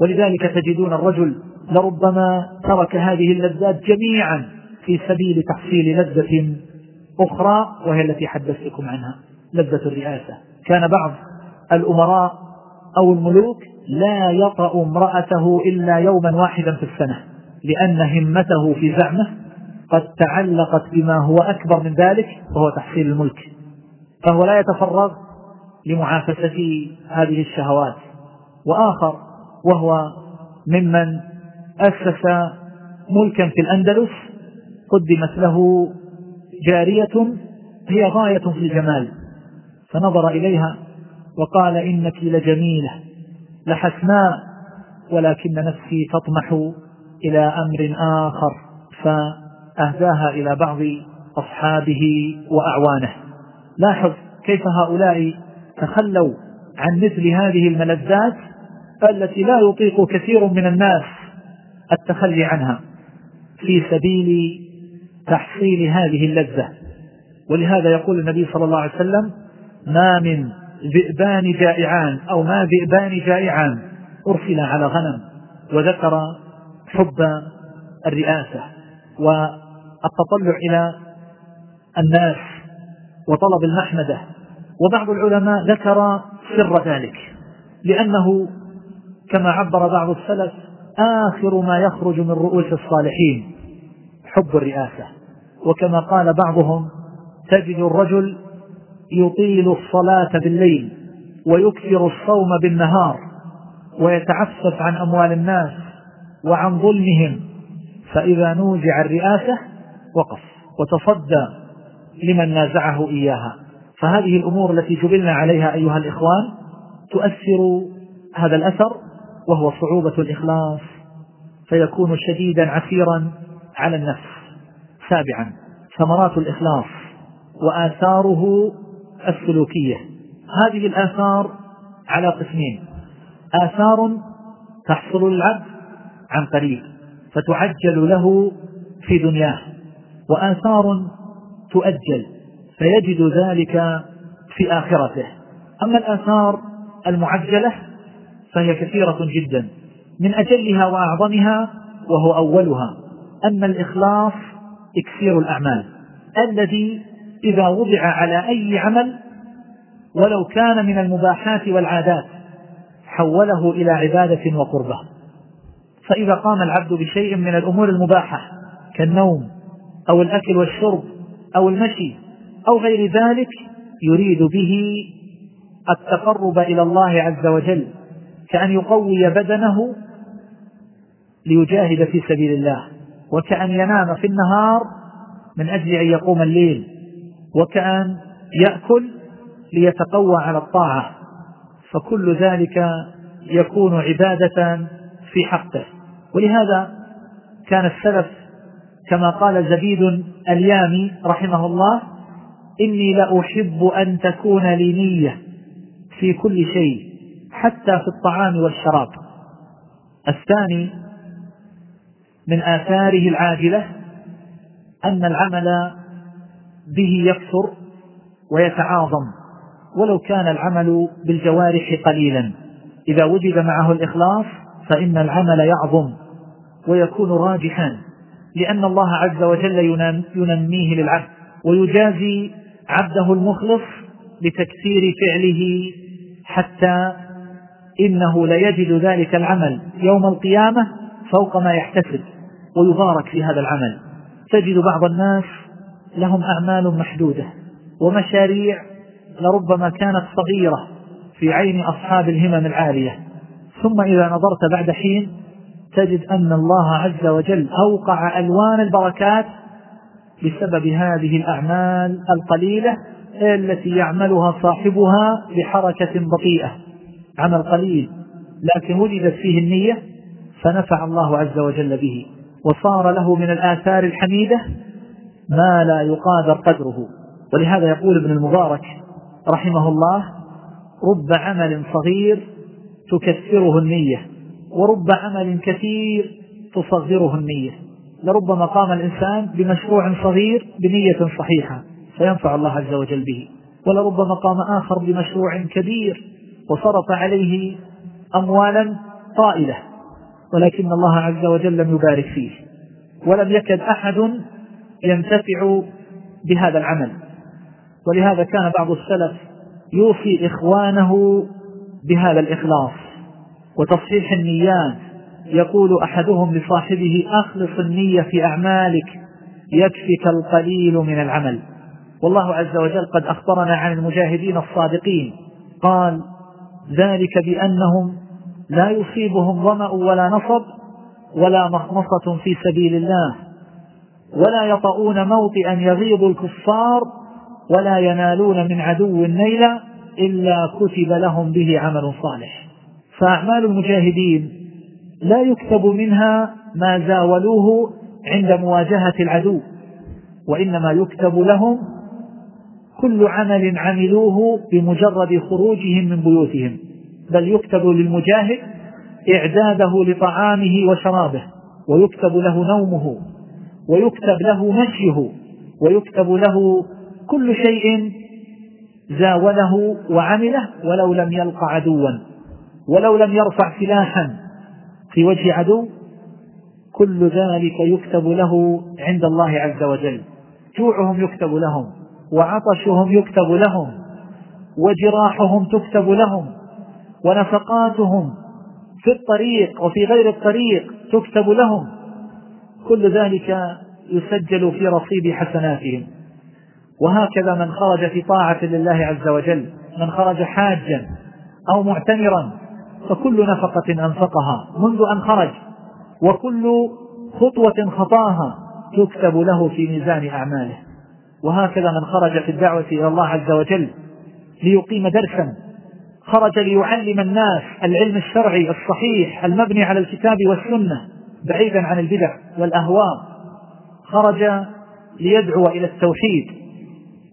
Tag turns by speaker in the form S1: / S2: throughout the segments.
S1: ولذلك تجدون الرجل لربما ترك هذه اللذات جميعا في سبيل تحصيل لذة أخرى وهي التي حدثتكم عنها لذة الرئاسة. كان بعض الأمراء أو الملوك لا يطأ امرأته إلا يوما واحدا في السنة لأن همته في زعمه قد تعلقت بما هو أكبر من ذلك وهو تحصيل الملك. فهو لا يتفرغ لمعافسة هذه الشهوات. وآخر وهو ممن أسس ملكا في الأندلس قدمت له جارية هي غاية في الجمال. فنظر إليها وقال إنك لجميلة لحسناء ولكن نفسي تطمح إلى أمر آخر. فأهداها إلى بعض أصحابه وأعوانه. لاحظ كيف هؤلاء تخلوا عن مثل هذه الملذات التي لا يطيق كثير من الناس التخلي عنها في سبيل تحصيل هذه اللذة. ولهذا يقول النبي صلى الله عليه وسلم ما من ذئبان جائعان أو ما ذئبان جائعان أرسل على غنم وذكر حب الرئاسة والتطلع إلى الناس وطلب المحمدة. وبعض العلماء ذكر سر ذلك لأنه كما عبر بعض السلف آخر ما يخرج من رؤوس الصالحين حب الرئاسة. وكما قال بعضهم تجد الرجل يطيل الصلاة بالليل ويكثر الصوم بالنهار ويتعفف عن أموال الناس وعن ظلمهم فإذا نوزع الرئاسة وقف وتصدى لمن نازعه إياها. فهذه الأمور التي جبلنا عليها أيها الإخوان تؤثر هذا الأثر وهو صعوبة الإخلاص فيكون شديدا عسيرا على النفس. سابعا ثمرات الإخلاص وآثاره السلوكية. هذه الآثار على قسمين. آثار تحصل للعبد عن قريب فتعجل له في دنياه. وآثار تؤجل فيجد ذلك في آخرته. أما الآثار المعجلة فهي كثيرة جدا. من أجلها وأعظمها وهو أولها. أن الإخلاص إكسير الأعمال. الذي إذا وضع على أي عمل ولو كان من المباحات والعادات حوله إلى عبادة وقربة. فإذا قام العبد بشيء من الأمور المباحة كالنوم أو الأكل والشرب أو المشي أو غير ذلك يريد به التقرب إلى الله عز وجل. كأن يقوي بدنه ليجاهد في سبيل الله وكأن ينام في النهار من أجل أن يقوم الليل وكأن يأكل ليتقوى على الطاعة فكل ذلك يكون عبادة في حقه. ولهذا كان السلف كما قال زبيد اليامي رحمه الله إني لأحب أن تكون لي نية في كل شيء حتى في الطعام والشراب. الثاني من آثاره العاجلة أن العمل به يكثر ويتعاظم ولو كان العمل بالجوارح قليلا. إذا وجد معه الإخلاص فإن العمل يعظم ويكون راجحا لأن الله عز وجل ينميه للعبد ويجازي عبده المخلص بتكثير فعله حتى إنه ليجد ذلك العمل يوم القيامة فوق ما يحتسب ويبارك في هذا العمل. تجد بعض الناس لهم أعمال محدودة ومشاريع لربما كانت صغيرة في عين أصحاب الهمم العالية. ثم إذا نظرت بعد حين تجد أن الله عز وجل أوقع ألوان البركات بسبب هذه الأعمال القليلة التي يعملها صاحبها بحركة بطيئة. عمل قليل لكن وجدت فيه النية فنفع الله عز وجل به وصار له من الآثار الحميدة ما لا يقادر قدره. ولهذا يقول ابن المبارك رحمه الله رب عمل صغير تكثره النية ورب عمل كثير تصغره النية. لربما قام الإنسان بمشروع صغير بنية صحيحة فينفع الله عز وجل به. ولربما قام آخر بمشروع كبير وصرف عليه أموالا طائلة ولكن الله عز وجل لم يبارك فيه ولم يكد أحد ينتفع بهذا العمل. ولهذا كان بعض السلف يوصي إخوانه بهذا الإخلاص. وتصحيح النيات يقول أحدهم لصاحبه أخلص النية في أعمالك يكفك القليل من العمل. والله عز وجل قد أخبرنا عن المجاهدين الصادقين قال ذلك بأنهم لا يصيبهم ظمأ ولا نصب ولا مخمصة في سبيل الله ولا يطؤون موطئا يغيظ الكفار ولا ينالون من عدو نيلا إلا كتب لهم به عمل صالح. فأعمال المجاهدين لا يكتب منها ما زاولوه عند مواجهة العدو وإنما يكتب لهم كل عمل عملوه بمجرد خروجهم من بيوتهم بل يكتب للمجاهد إعداده لطعامه وشرابه ويكتب له نومه ويكتب له مشيه ويكتب له كل شيء زاوله وعمله ولو لم يلق عدوا ولو لم يرفع سلاحا في وجه عدو. كل ذلك يكتب له عند الله عز وجل جوعهم يكتب لهم. وعطشهم يكتب لهم وجراحهم تكتب لهم ونفقاتهم في الطريق وفي غير الطريق تكتب لهم. كل ذلك يسجل في رصيد حسناتهم. وهكذا من خرج في طاعة لله عز وجل من خرج حاجا أو معتمرا فكل نفقة أنفقها. منذ أن خرج وكل خطوة خطاها تكتب له في ميزان أعماله. وهكذا من خرج في الدعوة إلى الله عز وجل ليقيم درسا. خرج ليعلم الناس العلم الشرعي الصحيح المبني على الكتاب والسنة بعيدا عن البدع والأهواء. خرج ليدعو إلى التوحيد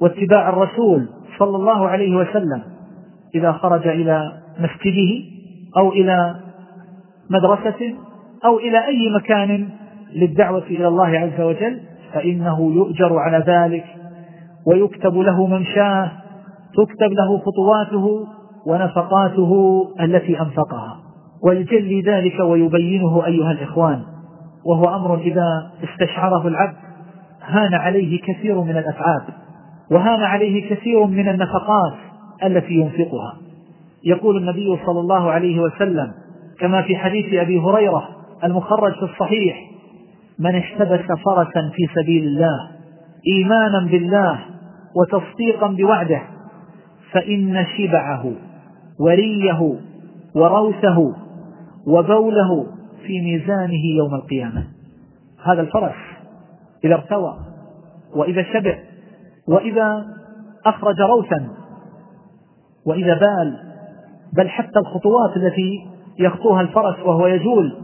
S1: واتباع الرسول صلى الله عليه وسلم إذا خرج إلى مسجده أو إلى مدرسة أو إلى أي مكان للدعوة إلى الله عز وجل. فإنه يؤجر على ذلك ويكتب له ممشاه تكتب له خطواته ونفقاته التي أنفقها. ويجلي ذلك ويبينه أيها الإخوان. وهو أمر إذا استشعره العبد هان عليه كثير من الأفعال وهان عليه كثير من النفقات التي ينفقها. يقول النبي صلى الله عليه وسلم كما في حديث أبي هريرة المخرج في الصحيح من احتبس فرسا في سبيل الله إيمانا بالله وتصديقا بوعده فإن شبعه وريه وروثه وبوله في ميزانه يوم القيامة. هذا الفرس إذا ارتوى وإذا شبع وإذا أخرج روثا وإذا بال بل حتى الخطوات التي يخطوها الفرس وهو يجول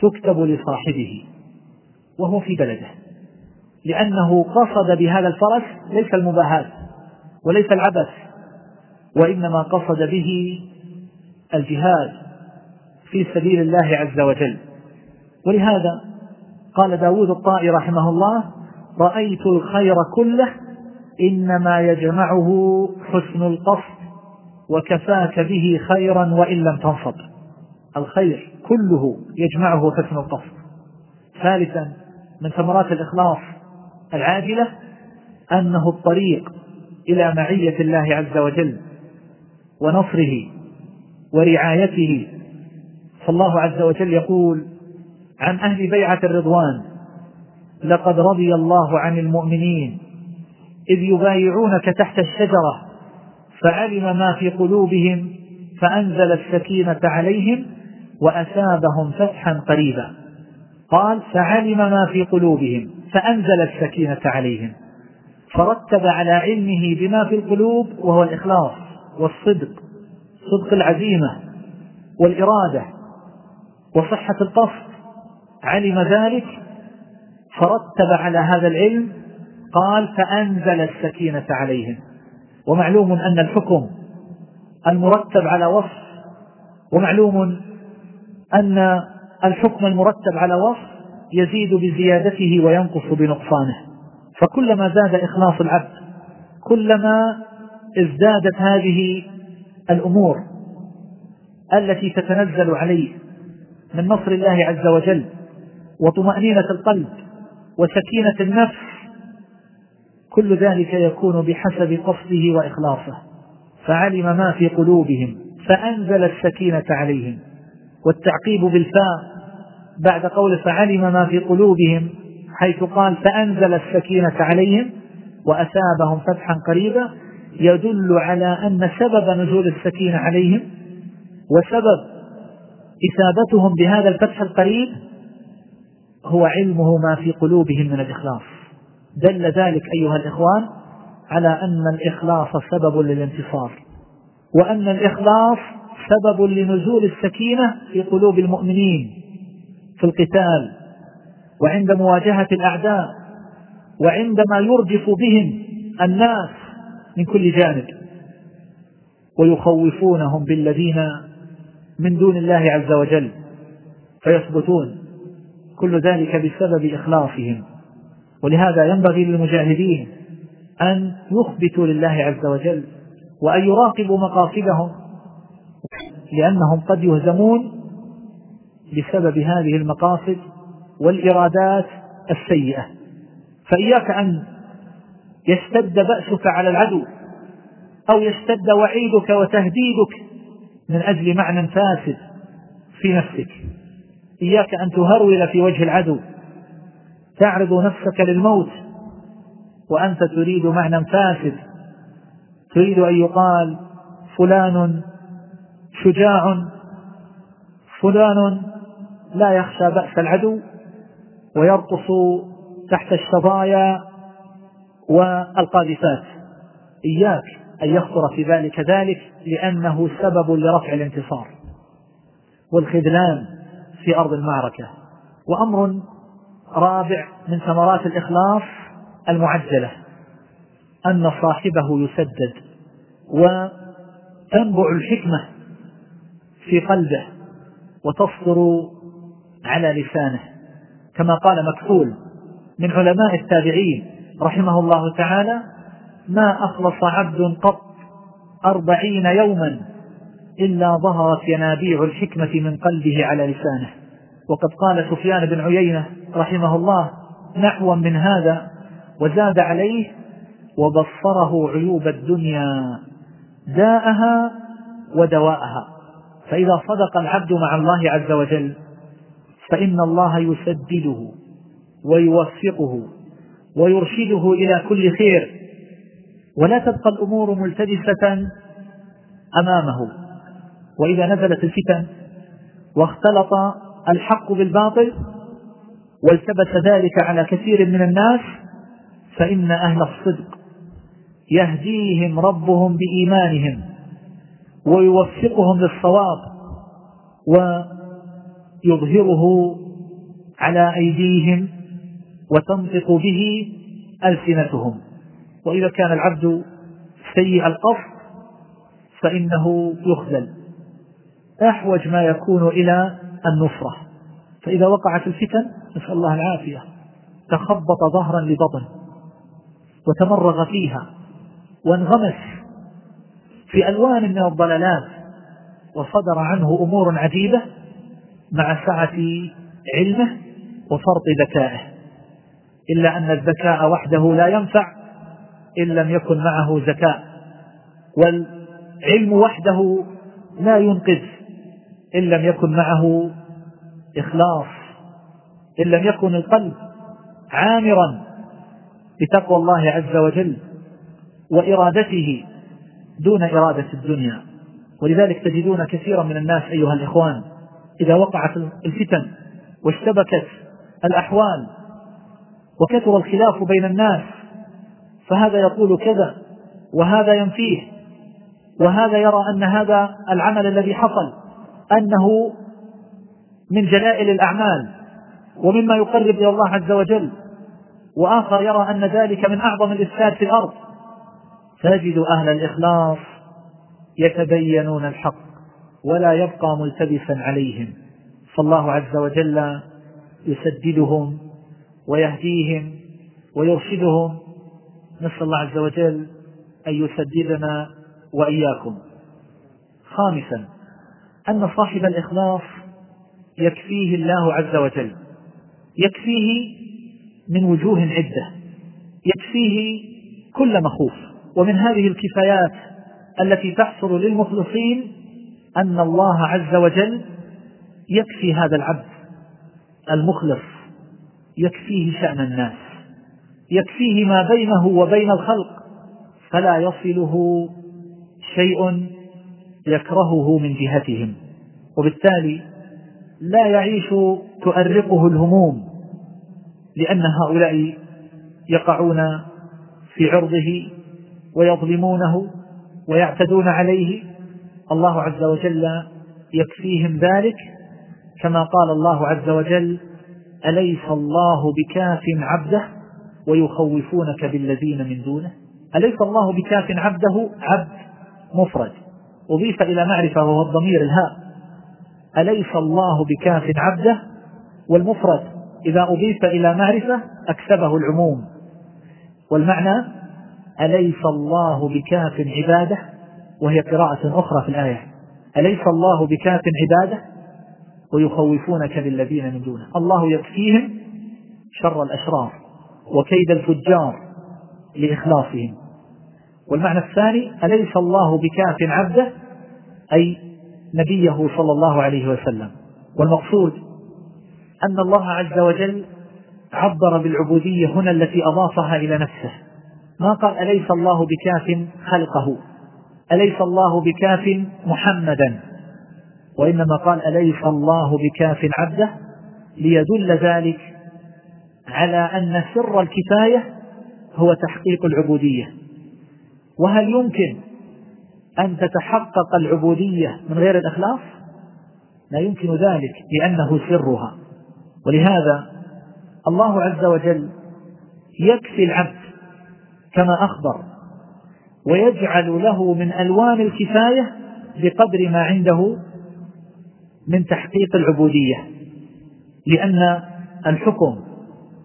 S1: تكتب لصاحبه. وهو في بلده. لأنه قصد بهذا الفرس ليس المباهاة وليس العبث وإنما قصد به الجهاد في سبيل الله عز وجل. ولهذا قال داود الطائي رحمه الله رأيت الخير كله إنما يجمعه حسن القصد وكفاك به خيرا وإن لم تنصب. الخير كله يجمعه حسن القصد. ثالثا من ثمرات الإخلاص العاجلة أنه الطريق إلى معية الله عز وجل ونصره ورعايته. فالله عز وجل يقول عن أهل بيعة الرضوان لقد رضي الله عن المؤمنين إذ يبايعونك تحت الشجرة فعلم ما في قلوبهم فأنزل السكينة عليهم وأثابهم فتحا قريبا. قال فعلم ما في قلوبهم فأنزل السكينة عليهم. فرتب على علمه بما في القلوب وهو الإخلاص والصدق صدق العزيمة والإرادة وصحة القصد. علم ذلك فرتب على هذا العلم قال فأنزل السكينة عليهم. ومعلوم أن الحكم المرتب على وصف ومعلوم أن الحكم المرتب على وصف يزيد بزيادته وينقص بنقصانه. فكلما زاد إخلاص العبد كلما ازدادت هذه الأمور التي تتنزل عليه من نصر الله عز وجل وطمأنينة القلب وسكينة النفس كل ذلك يكون بحسب قصده وإخلاصه. فعلم ما في قلوبهم فأنزل السكينة عليهم. والتعقيب بالفاء بعد قول فعلم ما في قلوبهم حيث قال فأنزل السكينة عليهم وأثابهم فتحا قريبا يدل على أن سبب نزول السكينة عليهم وسبب إثابتهم بهذا الفتح القريب هو علمه ما في قلوبهم من الإخلاص. دل ذلك أيها الإخوان على أن الإخلاص سبب للانتصار وأن الإخلاص سبب لنزول السكينة في قلوب المؤمنين في القتال وعند مواجهة الأعداء وعندما يرجف بهم الناس من كل جانب. ويخوفونهم بالذين من دون الله عز وجل فيثبتون كل ذلك بسبب إخلاصهم. ولهذا ينبغي للمجاهدين أن يخبتوا لله عز وجل وأن يراقبوا مقاصدهم لأنهم قد يهزمون بسبب هذه المقاصد والإرادات السيئة. فإياك أن يشتد بأسك على العدو أو يشتد وعيدك وتهديدك من أجل معنى فاسد في نفسك. إياك أن تهرول في وجه العدو تعرض نفسك للموت وأنت تريد معنى فاسد تريد أن يقال فلان شجاع فلان لا يخشى بأس العدو ويرقص تحت الشظايا والقاذفات. إياك أن يخطر في ذلك ذلك لأنه سبب لرفع الانتصار والخذلان في أرض المعركة. وأمر رابع من ثمرات الإخلاص المعجلة أن صاحبه يسدد وتنبع الحكمة في قلبه وتصدر على لسانه كما قال مكحول من علماء التابعين رحمه الله تعالى ما أخلص عبد قط أربعين يوما إلا ظهرت ينابيع الحكمة من قلبه على لسانه. وقد قال سفيان بن عيينة رحمه الله نحوا من هذا وزاد عليه وبصره عيوب الدنيا داءها ودواءها. فإذا صدق العبد مع الله عز وجل فإن الله يسدده ويوفقه ويرشده إلى كل خير. ولا تبقى الأمور ملتبسة أمامه. وإذا نزلت الفتن واختلط الحق بالباطل والتبس ذلك على كثير من الناس فإن أهل الصدق يهديهم ربهم بإيمانهم. ويوفقهم للصواب ويظهره على أيديهم وتنطق به ألسنتهم. وإذا كان العبد سيء القصد فإنه يخذل. أحوج ما يكون إلى النصرة. فإذا وقعت الفتن نسأل الله العافية. تخبط ظهرا لبطن وتمرغ فيها وانغمس في ألوان من الضلالات وصدر عنه أمور عجيبة مع سعة علمه وفرط ذكائه. إلا أن الذكاء وحده لا ينفع إن لم يكن معه ذكاء والعلم وحده لا ينقذ إن لم يكن معه إخلاص إن لم يكن القلب عامرا بتقوى الله عز وجل وإرادته دون إرادة الدنيا. ولذلك تجدون كثيرا من الناس أيها الإخوان إذا وقعت الفتن واشتبكت الأحوال وكثر الخلاف بين الناس فهذا يقول كذا وهذا ينفيه وهذا يرى أن هذا العمل الذي حصل أنه من جلائل الأعمال ومما يقرب إلى الله عز وجل وآخر يرى أن ذلك من أعظم الإفساد في الأرض. تجد أهل الإخلاص يتبينون الحق ولا يبقى ملتبسا عليهم. فالله عز وجل يسددهم ويهديهم ويرشدهم. نسأل الله عز وجل أن يسددنا وإياكم. خامسا أن صاحب الإخلاص يكفيه الله عز وجل. يكفيه من وجوه عدة. يكفيه كل مخوف. ومن هذه الكفايات التي تحصل للمخلصين أن الله عز وجل يكفي هذا العبد المخلص يكفيه شأن الناس يكفيه ما بينه وبين الخلق فلا يصله شيء يكرهه من جهتهم. وبالتالي لا يعيش تؤرقه الهموم لأن هؤلاء يقعون في عرضه ويظلمونه ويعتدون عليه الله عز وجل يكفيهم ذلك كما قال الله عز وجل أليس الله بكاف عبده ويخوفونك بالذين من دونه؟ أليس الله بكاف عبده؟ عبد مفرد. أضيف إلى معرفة وهو الضمير الهاء. أليس الله بكاف عبده؟ والمفرد إذا أضيف إلى معرفة أكسبه العموم. والمعنى أليس الله بكاف عباده؟ وهي قراءة أخرى في الآية. أليس الله بكاف عباده؟ ويخوفونك بالذين من دونه. الله يكفيهم شر الأشرار وكيد الفجار لإخلاصهم. والمعنى الثاني أليس الله بكاف عبده؟ أي نبيه صلى الله عليه وسلم. والمقصود أن الله عز وجل عبر بالعبودية هنا التي أضافها إلى نفسه. ما قال أليس الله بكاف خلقه؟ أليس الله بكاف محمدا؟ وإنما قال أليس الله بكاف عبده؟ ليدل ذلك على أن سر الكفاية هو تحقيق العبودية. وهل يمكن أن تتحقق العبودية من غير الإخلاص؟ لا يمكن ذلك لأنه سرها. ولهذا الله عز وجل يكفي العبد كما أخبر ويجعل له من ألوان الكفاية بقدر ما عنده من تحقيق العبودية لأن الحكم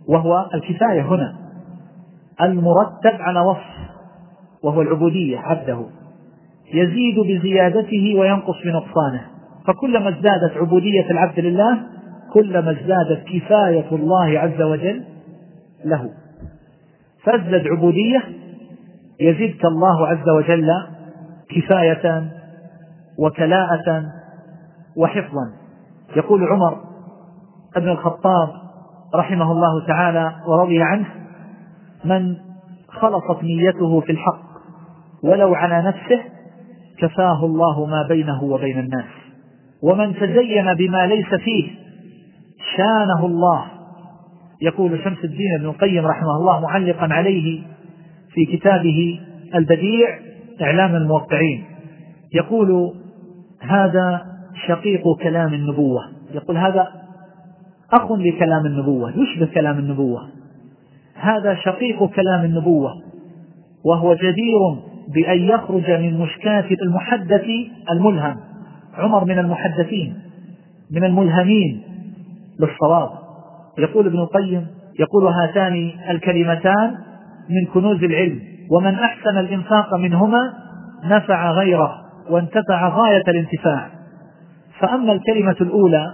S1: وهو الكفاية هنا المرتب على وصف وهو العبودية عبده يزيد بزيادته وينقص بنقصانه فكلما ازدادت عبودية العبد لله كلما ازدادت كفاية الله عز وجل له. فازدد عبودية يزدك الله عز وجل كفاية وكلاءة وحفظا. يقول عمر بن الخطاب رحمه الله تعالى ورضي عنه من خلصت نيته في الحق ولو على نفسه كفاه الله ما بينه وبين الناس. ومن تزين بما ليس فيه شانه الله يقول شمس الدين ابن القيم رحمه الله معلقا عليه في كتابه البديع إعلام الموقعين. يقول هذا شقيق كلام النبوة. يقول هذا أخ لكلام النبوة يشبه كلام النبوة. هذا شقيق كلام النبوة. وهو جدير بأن يخرج من مشكاة المحدث الملهم. عمر من المحدثين من الملهمين بالصواب يقول ابن القيم يقول هاتان الكلمتان من كنوز العلم ومن أحسن الإنفاق منهما نفع غيره وانتفع غاية الانتفاع. فأما الكلمة الأولى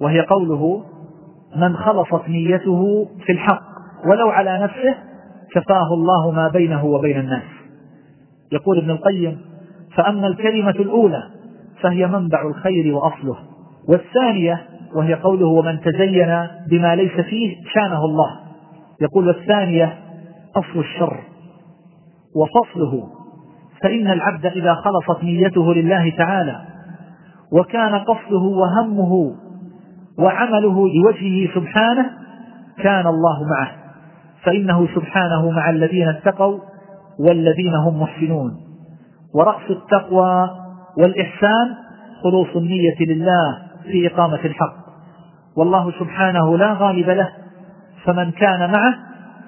S1: وهي قوله من خلصت نيته في الحق ولو على نفسه كفاه الله ما بينه وبين الناس. يقول ابن القيم فأما الكلمة الأولى فهي منبع الخير وأصله والثانية وهي قوله ومن تزين بما ليس فيه شانه الله. يقول والثانية أصل الشر وفصله فإن العبد إذا خلصت نيته لله تعالى وكان قصده وهمه وعمله لوجهه سبحانه كان الله معه. فإنه سبحانه مع الذين اتقوا والذين هم محسنون. ورأس التقوى والإحسان خلوص النية لله في إقامة الحق. والله سبحانه لا غالب له. فمن كان معه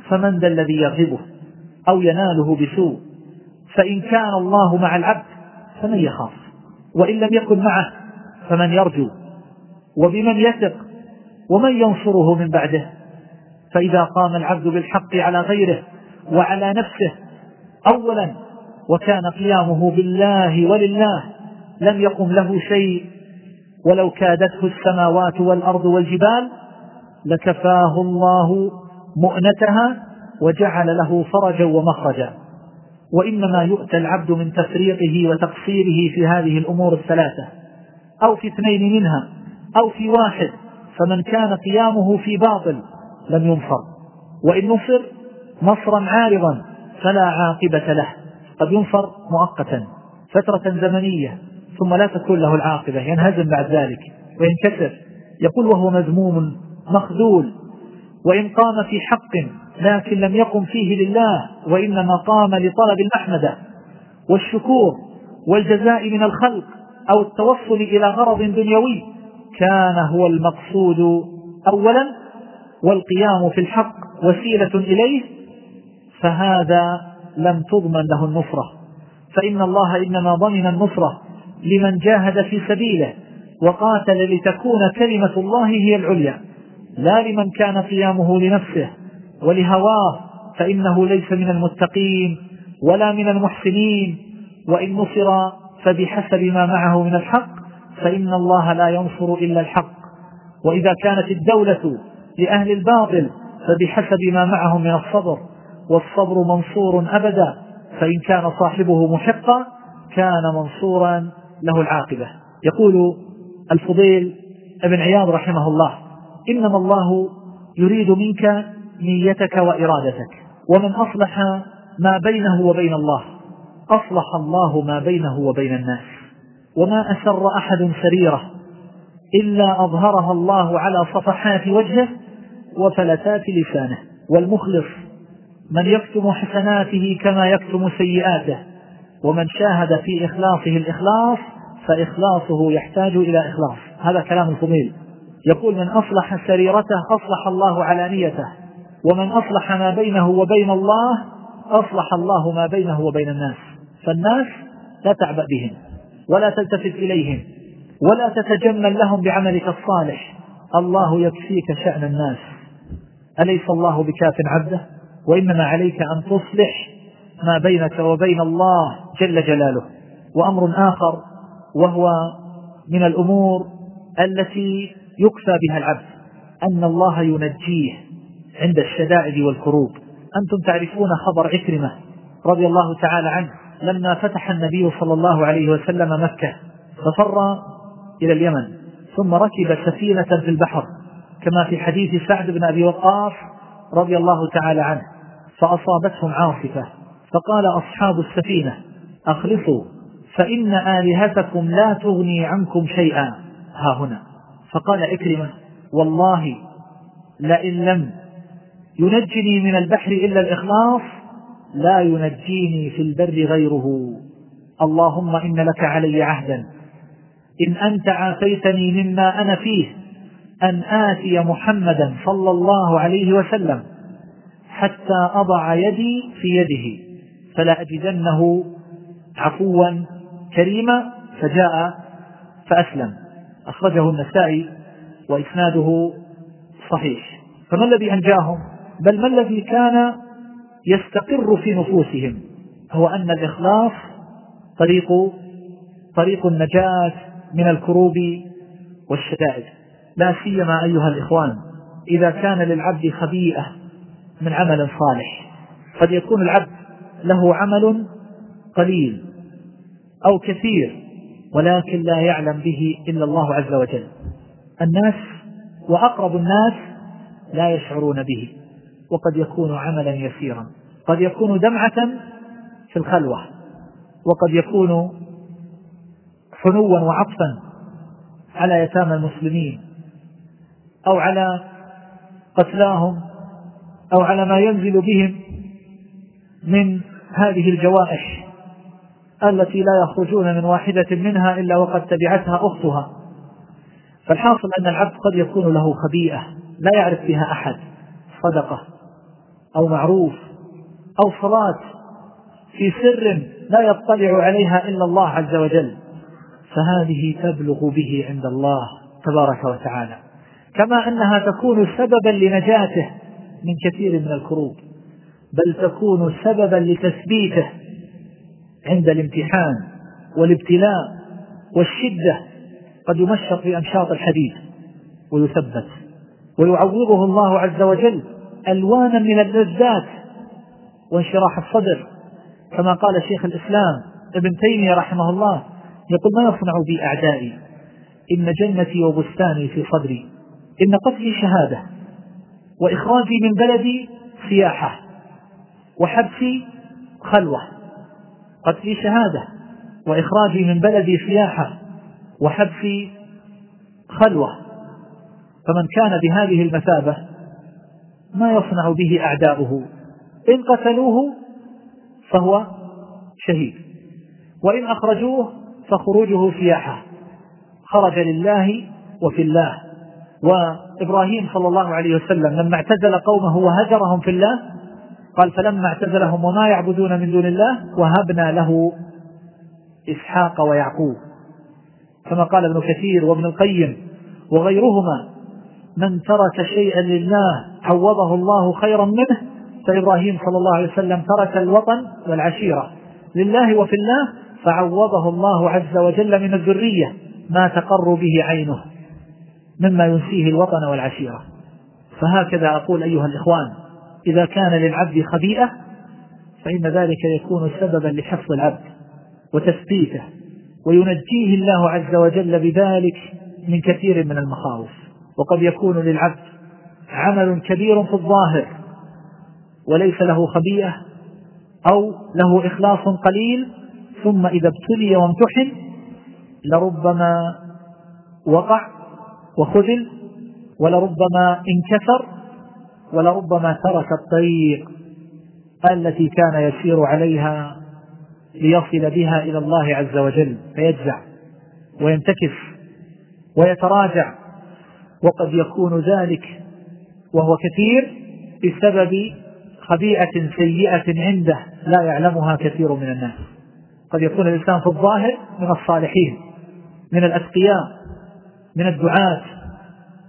S1: فمن ذا الذي يغضبه؟ أو يناله بسوء. فإن كان الله مع العبد فمن يخاف؟ وإن لم يكن معه فمن يرجو؟ وبمن يثق؟ ومن ينصره من بعده؟ فإذا قام العبد بالحق على غيره وعلى نفسه أولا وكان قيامه بالله ولله لم يقم له شيء ولو كادته السماوات والأرض والجبال لكفاه الله مؤنتها وجعل له فرجا ومخرجا. وإنما يؤتى العبد من تفريطه وتقصيره في هذه الأمور الثلاثة أو في اثنين منها أو في واحد فمن كان قيامه في باطل لم ينصر وإن نصر نصرا عارضا فلا عاقبة له قد ينصر مؤقتا فترة زمنية ثم لا تكون له العاقبة ينهزم بعد ذلك وينكسر. يقول وهو مذموم مخذول وإن قام في حق لكن لم يقم فيه لله وإنما قام لطلب المحمدة والشكور والجزاء من الخلق أو التوصل إلى غرض دنيوي. كان هو المقصود أولا والقيام في الحق وسيلة إليه فهذا لم تضمن له النصرة. فإن الله إنما ضمن النصرة. لمن جاهد في سبيله وقاتل لتكون كلمة الله هي العليا لا لمن كان قيامه لنفسه ولهواه فإنه ليس من المتقين ولا من المحسنين وإن نصر فبحسب ما معه من الحق فإن الله لا ينصر إلا الحق. وإذا كانت الدولة لأهل الباطل فبحسب ما معهم من الصبر والصبر منصور أبدا فإن كان صاحبه محقا كان منصورا له العاقبة. يقول الفضيل ابن عياض رحمه الله إنما الله يريد منك نيتك وإرادتك ومن أصلح ما بينه وبين الله أصلح الله ما بينه وبين الناس وما أسر أحد سريرة إلا أظهرها الله على صفحات وجهه وفلتات لسانه والمخلص من يكتم حسناته كما يكتم سيئاته. ومن شاهد في إخلاصه الإخلاص فإخلاصه يحتاج إلى إخلاص. هذا كلام الفضيل. يقول من أصلح سريرته أصلح الله علانيته ومن أصلح ما بينه وبين الله أصلح الله ما بينه وبين الناس. فالناس لا تعبأ بهم ولا تلتفت إليهم ولا تتجمل لهم بعملك الصالح. الله يكفيك شأن الناس. أليس الله بكاف عبده؟ وإنما عليك أن تصلح ما بينك وبين الله جل جلاله. وأمر آخر وهو من الأمور التي يكفى بها العبد أن الله ينجيه عند الشدائد والكروب. أنتم تعرفون خبر عكرمة رضي الله تعالى عنه لما فتح النبي صلى الله عليه وسلم مكة ففر إلى اليمن ثم ركب سفينة في البحر كما في حديث سعد بن أبي وقاص رضي الله تعالى عنه فأصابتهم عاصفة. فقال أصحاب السفينة أخلصوا فإن آلهتكم لا تغني عنكم شيئا. ها هنا. فقال إكرمة والله لئن لم ينجني من البحر إلا الإخلاص لا ينجيني في البر غيره. اللهم إن لك علي عهدا. إن أنت عافيتني مما أنا فيه أن آتي محمدا صلى الله عليه وسلم حتى أضع يدي في يده. فلا أجدنه عفوا كريما فجاء فأسلم. أخرجه النسائي وإسناده صحيح. فما الذي أنجاهم؟ بل ما الذي كان يستقر في نفوسهم؟ هو أن الإخلاص طريق طريق النجاة من الكروب والشدائد. لا سيما أيها الإخوان إذا كان للعبد خبيئة من عمل صالح قد يكون العبد له عمل قليل أو كثير ولكن لا يعلم به إلا الله عز وجل. الناس وأقرب الناس لا يشعرون به وقد يكون عملا يسيرا. قد يكون دمعة في الخلوة وقد يكون حنوا وعطفا على يتامى المسلمين أو على قتلاهم أو على ما ينزل بهم. من هذه الجوائح التي لا يخرجون من واحدة منها إلا وقد تبعتها أختها. فالحاصل أن العبد قد يكون له خبيئة لا يعرف بها أحد صدقة أو معروف أو صلاة في سر لا يطلع عليها إلا الله عز وجل. فهذه تبلغ به عند الله تبارك وتعالى. كما أنها تكون سببا لنجاته من كثير من الكروب. بل تكون سببا لتثبيته عند الامتحان والابتلاء والشدة. قد يمشط في أمشاط الحديد ويثبت ويعوضه الله عز وجل ألوانا من اللذات وانشراح الصدر. كما قال شيخ الإسلام ابن تيمية رحمه الله يقول ما يصنع بي أعدائي إن جنتي وبستاني في صدري إن قتلي شهادة وإخراجي من بلدي سياحة. وحبسي خلوة قتلي شهادة وإخراجي من بلدي سياحة وحبسي خلوة. فمن كان بهذه المثابة ما يصنع به أعداؤه. إن قتلوه فهو شهيد وإن أخرجوه فخروجه سياحة. خرج لله وفي الله. وإبراهيم صلى الله عليه وسلم لما اعتزل قومه وهجرهم في الله قال فلما اعتزلهم وما يعبدون من دون الله وهبنا له إسحاق ويعقوب. كما قال ابن كثير وابن القيم وغيرهما من ترك شيئا لله عوضه الله خيرا منه فإبراهيم صلى الله عليه وسلم ترك الوطن والعشيرة لله وفي الله فعوضه الله عز وجل من الذرية ما تقر به عينه مما ينسيه الوطن والعشيرة. فهكذا أقول أيها الإخوان إذا كان للعبد خبيئة فإن ذلك يكون سببا لحفظ العبد وتثبيته وينجيه الله عز وجل بذلك من كثير من المخاوف. وقد يكون للعبد عمل كبير في الظاهر وليس له خبيئة أو له إخلاص قليل ثم إذا ابتلي وامتحن لربما وقع وخذل ولربما انكسر ولربما ترك الطريق التي كان يسير عليها ليصل بها إلى الله عز وجل فيجزع وينتكس ويتراجع وقد يكون ذلك وهو كثير بسبب خبيئة سيئة عنده لا يعلمها كثير من الناس. قد يكون الإنسان في الظاهر من الصالحين من الأتقياء من الدعاة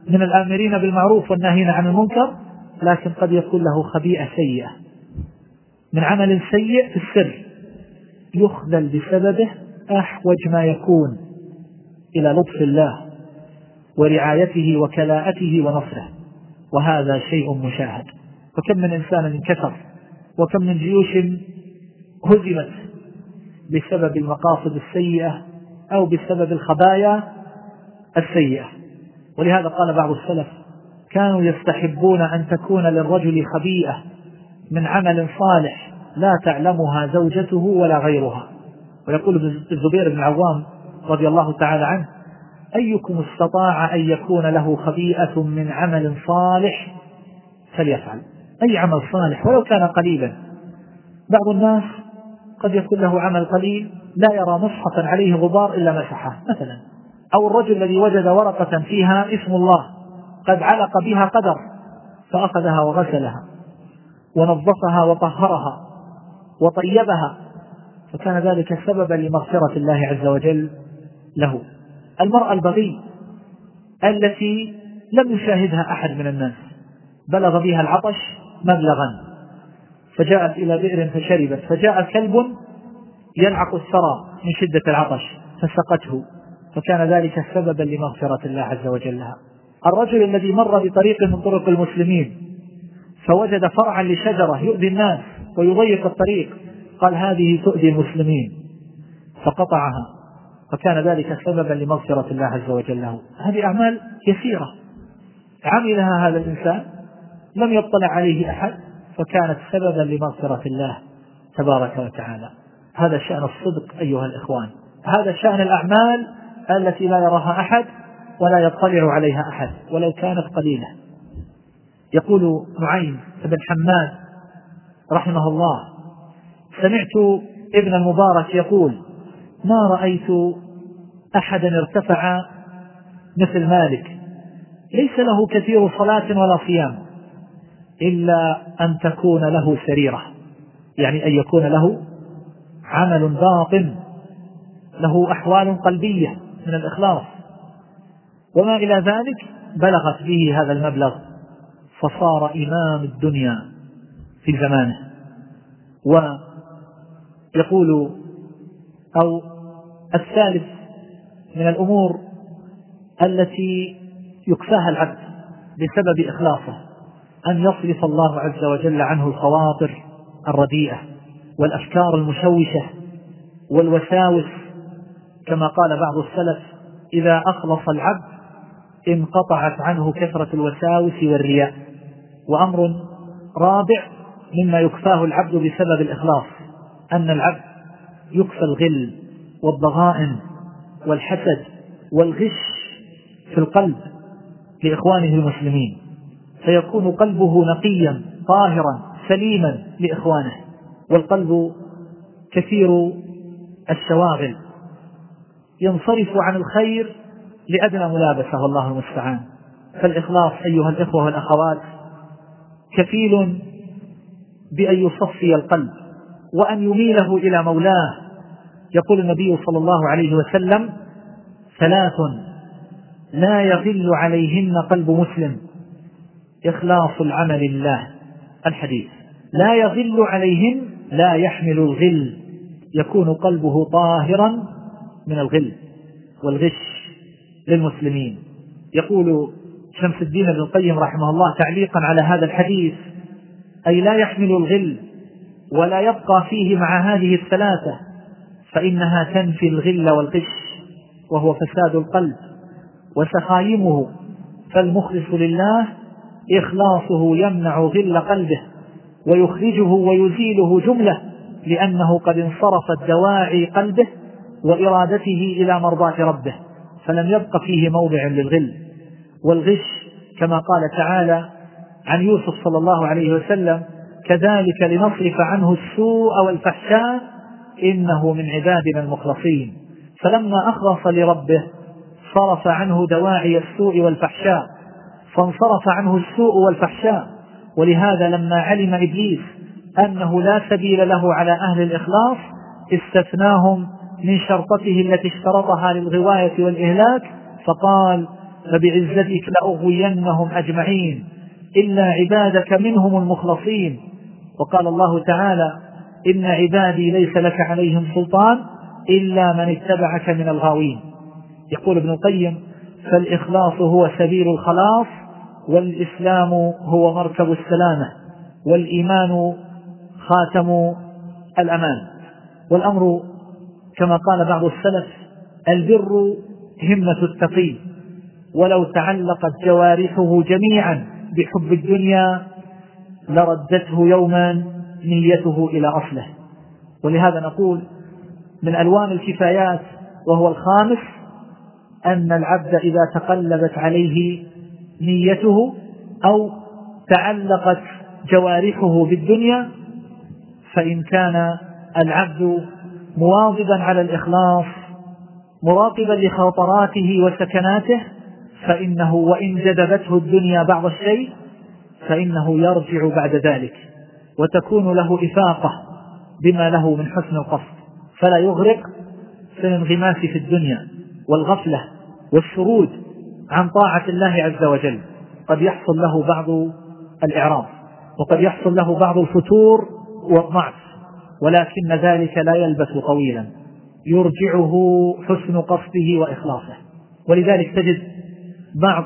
S1: من الآمرين بالمعروف والناهين عن المنكر لكن قد يكون له خبيئة سيئة. من عمل سيء في السر يخذل بسببه أحوج ما يكون إلى لطف الله ورعايته وكلاءته ونصره. وهذا شيء مشاهد. وكم من إنسان انكسر وكم من جيوش هزمت بسبب المقاصد السيئة أو بسبب الخبايا السيئة. ولهذا قال بعض السلف كانوا يستحبون أن تكون للرجل خبيئة من عمل صالح لا تعلمها زوجته ولا غيرها. ويقول الزبير بن عوام رضي الله تعالى عنه أيكم استطاع أن يكون له خبيئة من عمل صالح؟ فليفعل. أي عمل صالح؟ ولو كان قليلا. بعض الناس قد يكون له عمل قليل لا يرى مصحفا عليه غبار إلا مسحه مثلا. أو الرجل الذي وجد ورقة فيها اسم الله قد علق بها قدر فأخذها وغسلها ونظفها وطهرها وطيبها فكان ذلك سببا لمغفرة الله عز وجل له. المرأة البغي التي لم يشاهدها أحد من الناس بلغ بها العطش مبلغا فجاءت إلى بئر فشربت فجاء كلب يلعق الثرى من شدة العطش فسقته فكان ذلك سببا لمغفرة الله عز وجل لها. الرجل الذي مر بطريق من طرق المسلمين فوجد فرعا لشجرة يؤذي الناس ويضيق الطريق قال هذه تؤذي المسلمين فقطعها فكان ذلك سببا لمغفرة الله عز وجل له. هذه أعمال يسيرة عملها هذا الإنسان لم يطلع عليه أحد فكانت سببا لمغفرة الله تبارك وتعالى. هذا شأن الصدق أيها الإخوان هذا شأن الأعمال التي لا يراها أحد ولا يطلع عليها أحد ولو كانت قليلة. يقول نعيم بن حماد رحمه الله سمعت ابن المبارك يقول ما رأيت أحدا ارتفع مثل مالك. ليس له كثير صلاة ولا صيام إلا أن تكون له سريرة. يعني أن يكون له عمل باطن له أحوال قلبية من الإخلاص. وما إلى ذلك بلغت به هذا المبلغ فصار إمام الدنيا في زمانه. ويقول أو الثالث من الأمور التي يكفاها العبد بسبب إخلاصه أن يصرف الله عز وجل عنه الخواطر الرديئة والأفكار المشوشة والوساوس كما قال بعض السلف إذا أخلص العبد انقطعت عنه كثرة الوساوس والرياء وأمر رابع مما يكفاه العبد بسبب الإخلاص أن العبد يكفى الغل والضغائن والحسد والغش في القلب لإخوانه المسلمين فيكون قلبه نقيا طاهرا سليما لإخوانه والقلب كثير الشواغل. ينصرف عن الخير لأدنى ملابسة والله المستعان. فالإخلاص أيها الإخوة والأخوات كفيل بأن يصفي القلب وأن يميله إلى مولاه. يقول النبي صلى الله عليه وسلم ثلاث لا يغل عليهن قلب مسلم. إخلاص العمل لله. الحديث لا يغل عليهن لا يحمل الغل. يكون قلبه طاهرا من الغل والغش. للمسلمين. يقول شمس الدين ابن القيم رحمه الله تعليقا على هذا الحديث أي لا يحمل الغل ولا يبقى فيه مع هذه الثلاثة فإنها تنفي الغل والغش وهو فساد القلب وسخايمه فالمخلص لله إخلاصه يمنع غل قلبه ويخرجه ويزيله جملة لأنه قد انصرفت دواعي قلبه وإرادته إلى مرضاة ربه. فلم يبق فيه موضع للغل. والغش كما قال تعالى عن يوسف صلى الله عليه وسلم كذلك لنصرف عنه السوء والفحشاء إنه من عبادنا المخلصين. فلما أخلص لربه صرف عنه دواعي السوء والفحشاء. فانصرف عنه السوء والفحشاء. ولهذا لما علم إبليس أنه لا سبيل له على أهل الإخلاص استثناهم من شرطته التي اشترطها للغواية والإهلاك فقال فبعزتك لأغوينهم أجمعين إلا عبادك منهم المخلصين. وقال الله تعالى إن عبادي ليس لك عليهم سلطان إلا من اتبعك من الغاوين. يقول ابن القيم فالإخلاص هو سبيل الخلاص والإسلام هو مركب السلامة والإيمان خاتم الأمان. والأمر كما قال بعض السلف البر همة التقي ولو تعلقت جوارحه جميعا بحب الدنيا لردته يوما نيته إلى أصله. ولهذا نقول من ألوان الكفايات وهو الخامس أن العبد إذا تقلبت عليه نيته أو تعلقت جوارحه بالدنيا فإن كان العبد مواظبا على الإخلاص مراقبا لخاطراته وسكناته فإنه وإن جذبته الدنيا بعض الشيء فإنه يرجع بعد ذلك وتكون له إفاقة بما له من حسن القصد. فلا يغرق في الانغماس في الدنيا والغفلة والشرود عن طاعة الله عز وجل. قد يحصل له بعض الإعراض وقد يحصل له بعض الفتور والضعف. ولكن ذلك لا يلبث طويلا. يرجعه حسن قصده وإخلاصه. ولذلك تجد بعض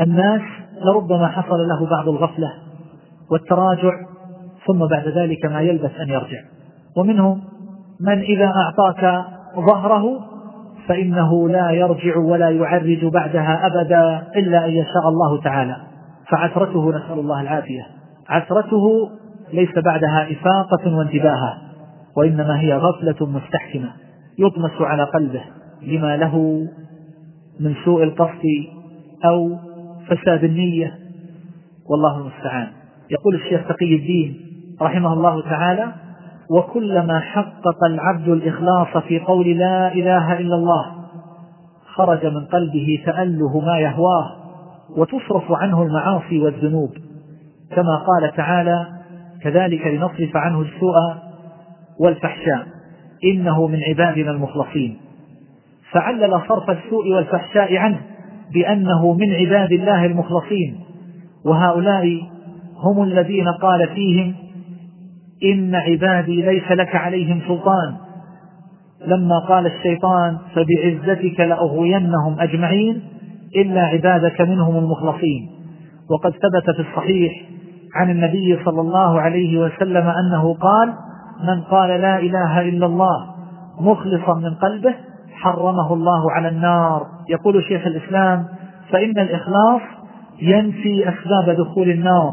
S1: الناس لربما حصل له بعض الغفلة والتراجع ثم بعد ذلك ما يلبث أن يرجع. ومنهم من إذا أعطاك ظهره فإنه لا يرجع ولا يعرج بعدها أبدا إلا أن يشاء الله تعالى. فعثرته نسأل الله العافية. عثرته ليس بعدها إفاقة وانتباها وإنما هي غفلة مستحكمة يطمس على قلبه لما له من سوء القصد أو فساد النية. والله المستعان. يقول الشيخ تقي الدين رحمه الله تعالى وكلما حقق العبد الإخلاص في قول لا إله إلا الله خرج من قلبه تأله ما يهواه وتصرف عنه المعاصي والذنوب. كما قال تعالى كذلك لنصرف عنه السوء والفحشاء. إنه من عبادنا المخلصين. فعلل صرف السوء والفحشاء عنه بأنه من عباد الله المخلصين. وهؤلاء هم الذين قال فيهم إن عبادي ليس لك عليهم سلطان. لما قال الشيطان فبعزتك لأغوينهم أجمعين إلا عبادك منهم المخلصين. وقد ثبت في الصحيح عن النبي صلى الله عليه وسلم أنه قال من قال لا إله إلا الله مخلصا من قلبه حرمه الله على النار. يقول شيخ الإسلام فإن الإخلاص ينفي أسباب دخول النار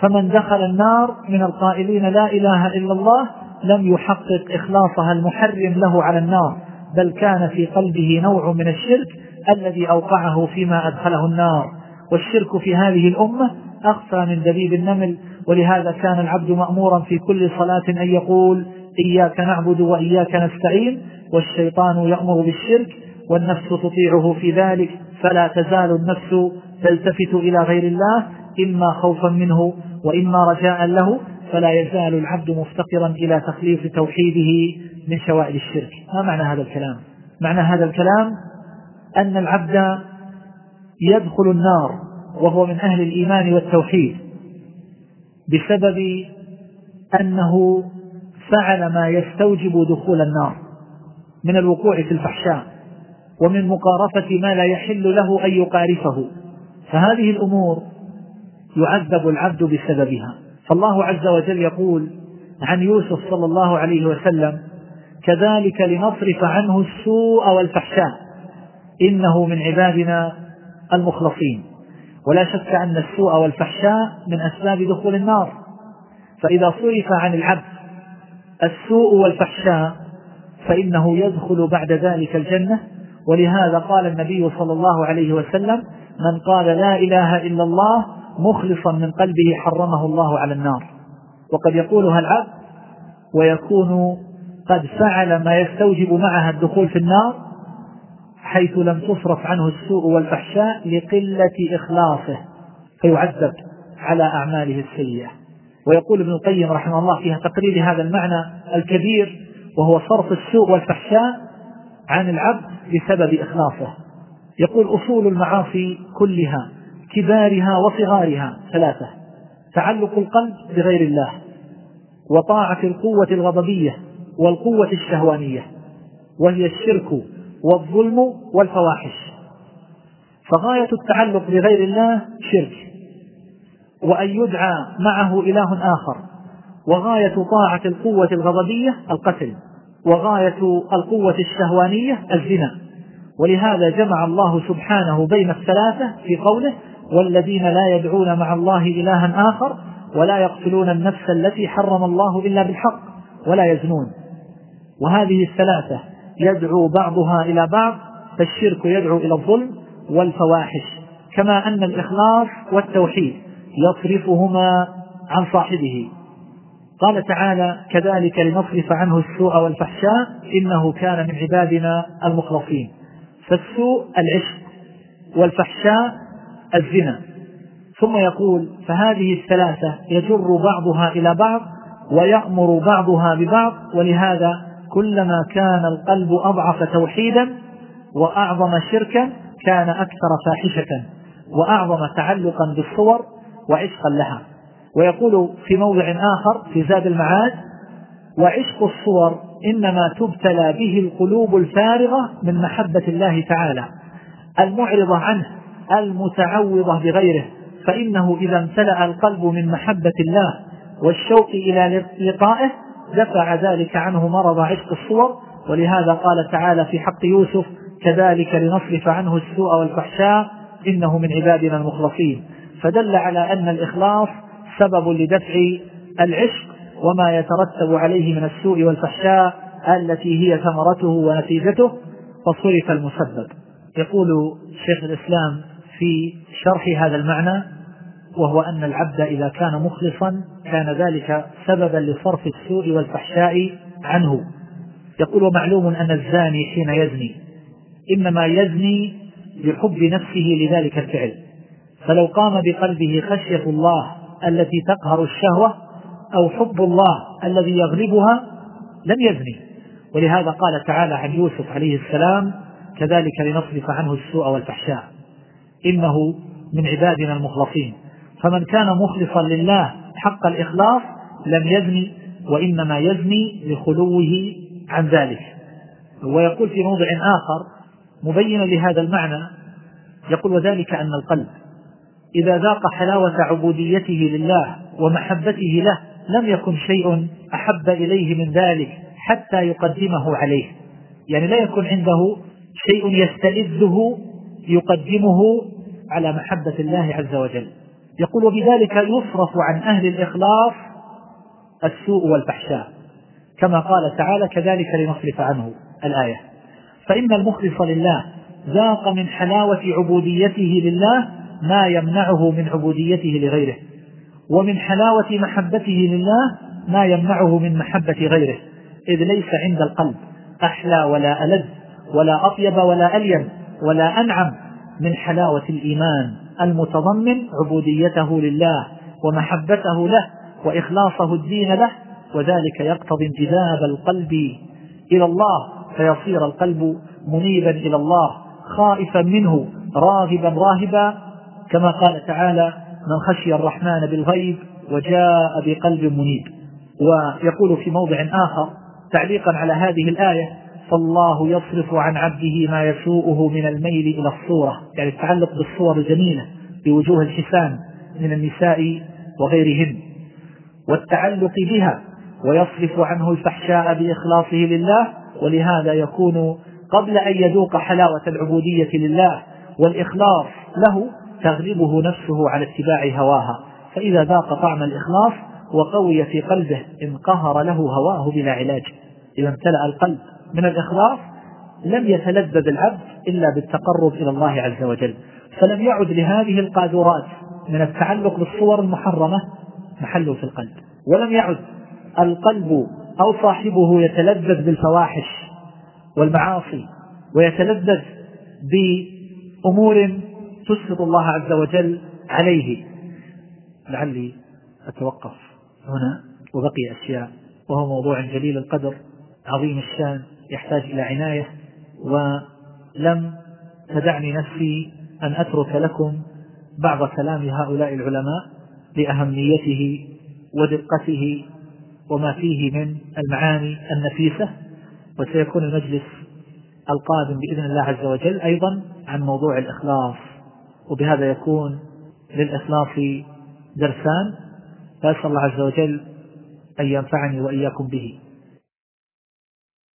S1: فمن دخل النار من القائلين لا إله إلا الله لم يحقق إخلاصها المحرم له على النار بل كان في قلبه نوع من الشرك الذي أوقعه فيما أدخله النار. والشرك في هذه الأمة أخفى من دبيب النمل ولهذا كان العبد مأمورا في كل صلاة أن يقول إياك نعبد وإياك نستعين والشيطان يأمر بالشرك والنفس تطيعه في ذلك فلا تزال النفس تلتفت إلى غير الله إما خوفا منه وإما رجاء له فلا يزال العبد مفتقرا إلى تخليص توحيده من شوائب الشرك. ما معنى هذا الكلام؟ معنى هذا الكلام أن العبد يدخل النار وهو من أهل الإيمان والتوحيد بسبب أنه فعل ما يستوجب دخول النار من الوقوع في الفحشاء ومن مقارفة ما لا يحل له أن يقارفه. فهذه الأمور يعذب العبد بسببها. فالله عز وجل يقول عن يوسف صلى الله عليه وسلم كذلك لنصرف عنه السوء والفحشاء إنه من عبادنا المخلصين. ولا شك أن السوء والفحشاء من أسباب دخول النار. فإذا صرف عن العبد السوء والفحشاء فإنه يدخل بعد ذلك الجنة. ولهذا قال النبي صلى الله عليه وسلم من قال لا إله إلا الله مخلصا من قلبه حرمه الله على النار. وقد يقولها العبد ويكون قد فعل ما يستوجب معها الدخول في النار حيث لم تصرف عنه السوء والفحشاء لقلة إخلاصه فيعذب على أعماله السيئة. ويقول ابن القيم رحمه الله فيها تقرير هذا المعنى الكبير وهو صرف السوء والفحشاء عن العبد بسبب إخلاصه. يقول أصول المعاصي كلها كبارها وصغارها ثلاثة تعلق القلب بغير الله وطاعة القوة الغضبية والقوة الشهوانية وهي الشرك والظلم والفواحش. فغاية التعلق بغير الله شرك. وأن يدعى معه إله آخر. وغاية طاعة القوة الغضبية القتل. وغاية القوة الشهوانية الزنا. ولهذا جمع الله سبحانه بين الثلاثة في قوله والذين لا يدعون مع الله إلها آخر ولا يقتلون النفس التي حرم الله إلا بالحق ولا يزنون وهذه الثلاثة يدعو بعضها إلى بعض فالشرك يدعو إلى الظلم والفواحش كما أن الإخلاص والتوحيد يصرفهما عن صاحبه. قال تعالى كذلك لنصرف عنه السوء والفحشاء إنه كان من عبادنا المخلصين. فالسوء العشق والفحشاء الزنا. ثم يقول فهذه الثلاثة يجر بعضها إلى بعض ويأمر بعضها ببعض ولهذا كلما كان القلب أضعف توحيدا وأعظم شركا كان أكثر فاحشة وأعظم تعلقا بالصور وعشقا لها. ويقول في موضع آخر في زاد المعاد وعشق الصور إنما تبتلى به القلوب الفارغة من محبة الله تعالى المعرضة عنه المتعوضة بغيره فإنه إذا امتلأ القلب من محبة الله والشوق إلى لقائه دفع ذلك عنه مرض عشق الصور ولهذا قال تعالى في حق يوسف كذلك لنصرف عنه السوء والفحشاء إنه من عبادنا المخلصين. فدل على أن الإخلاص سبب لدفع العشق وما يترتب عليه من السوء والفحشاء التي هي ثمرته ونتيجته فصرف المسبب. يقول شيخ الإسلام في شرح هذا المعنى وهو أن العبد إذا كان مخلصا كان ذلك سببا لصرف السوء والفحشاء عنه. يقول ومعلوم أن الزاني حين يزني إنما يزني لحب نفسه لذلك الفعل. فلو قام بقلبه خشية الله التي تقهر الشهوة أو حب الله الذي يغلبها لم يزني. ولهذا قال تعالى عن يوسف عليه السلام كذلك لنصرف عنه السوء والفحشاء. إنه من عبادنا المخلصين. فمن كان مخلصا لله حق الإخلاص لم يزني وإنما يزني لخلوه عن ذلك. ويقول في موضع آخر مبينا لهذا المعنى يقول وذلك أن القلب إذا ذاق حلاوة عبوديته لله ومحبته له لم يكن شيء أحب إليه من ذلك حتى يقدمه عليه. يعني لا يكون عنده شيء يستلذه يقدمه على محبة الله عز وجل. يقول وبذلك يصرف عن أهل الإخلاص السوء والفحشاء. كما قال تعالى كذلك لنصرف عنه الآية. فإن المخلص لله ذاق من حلاوة عبوديته لله ما يمنعه من عبوديته لغيره ومن حلاوة محبته لله ما يمنعه من محبة غيره إذ ليس عند القلب أحلى ولا ألذ ولا أطيب ولا ألين ولا أنعم من حلاوة الإيمان. المتضمن عبوديته لله ومحبته له وإخلاصه الدين له وذلك يقتضي انجذاب القلب إلى الله فيصير القلب منيبا إلى الله خائفا منه راغبا راهبا. كما قال تعالى من خشي الرحمن بالغيب وجاء بقلب منيب. ويقول في موضع آخر تعليقا على هذه الآية فالله يصرف عن عبده ما يسوءه من الميل إلى الصورة يعني التعلق بالصور الجميلة بوجوه الحسان من النساء وغيرهن. والتعلق بها ويصرف عنه الفحشاء بإخلاصه لله ولهذا يكون قبل أن يذوق حلاوة العبودية لله والإخلاص له تغلبه نفسه على اتباع هواها. فإذا ذاق طعم الإخلاص وقوي في قلبه انقهر له هواه بلا علاج إذا امتلأ القلب. من الإخلاص لم يتلذذ العبد إلا بالتقرب إلى الله عز وجل فلم يعد لهذه القاذورات من التعلق بالصور المحرمة محل في القلب ولم يعد القلب أو صاحبه يتلذذ بالفواحش والمعاصي ويتلذذ بأمور تسخط الله عز وجل عليه. لعلي أتوقف هنا وبقي أشياء وهو موضوع جليل القدر عظيم الشان. يحتاج إلى عناية ولم تدعني نفسي أن أترك لكم بعض كلام هؤلاء العلماء لأهميته ودقته وما فيه من المعاني النفيسة. وسيكون المجلس القادم بإذن الله عز وجل أيضا عن موضوع الإخلاص وبهذا يكون للإخلاص درسان. فأسأل الله عز وجل أن ينفعني وإياكم به.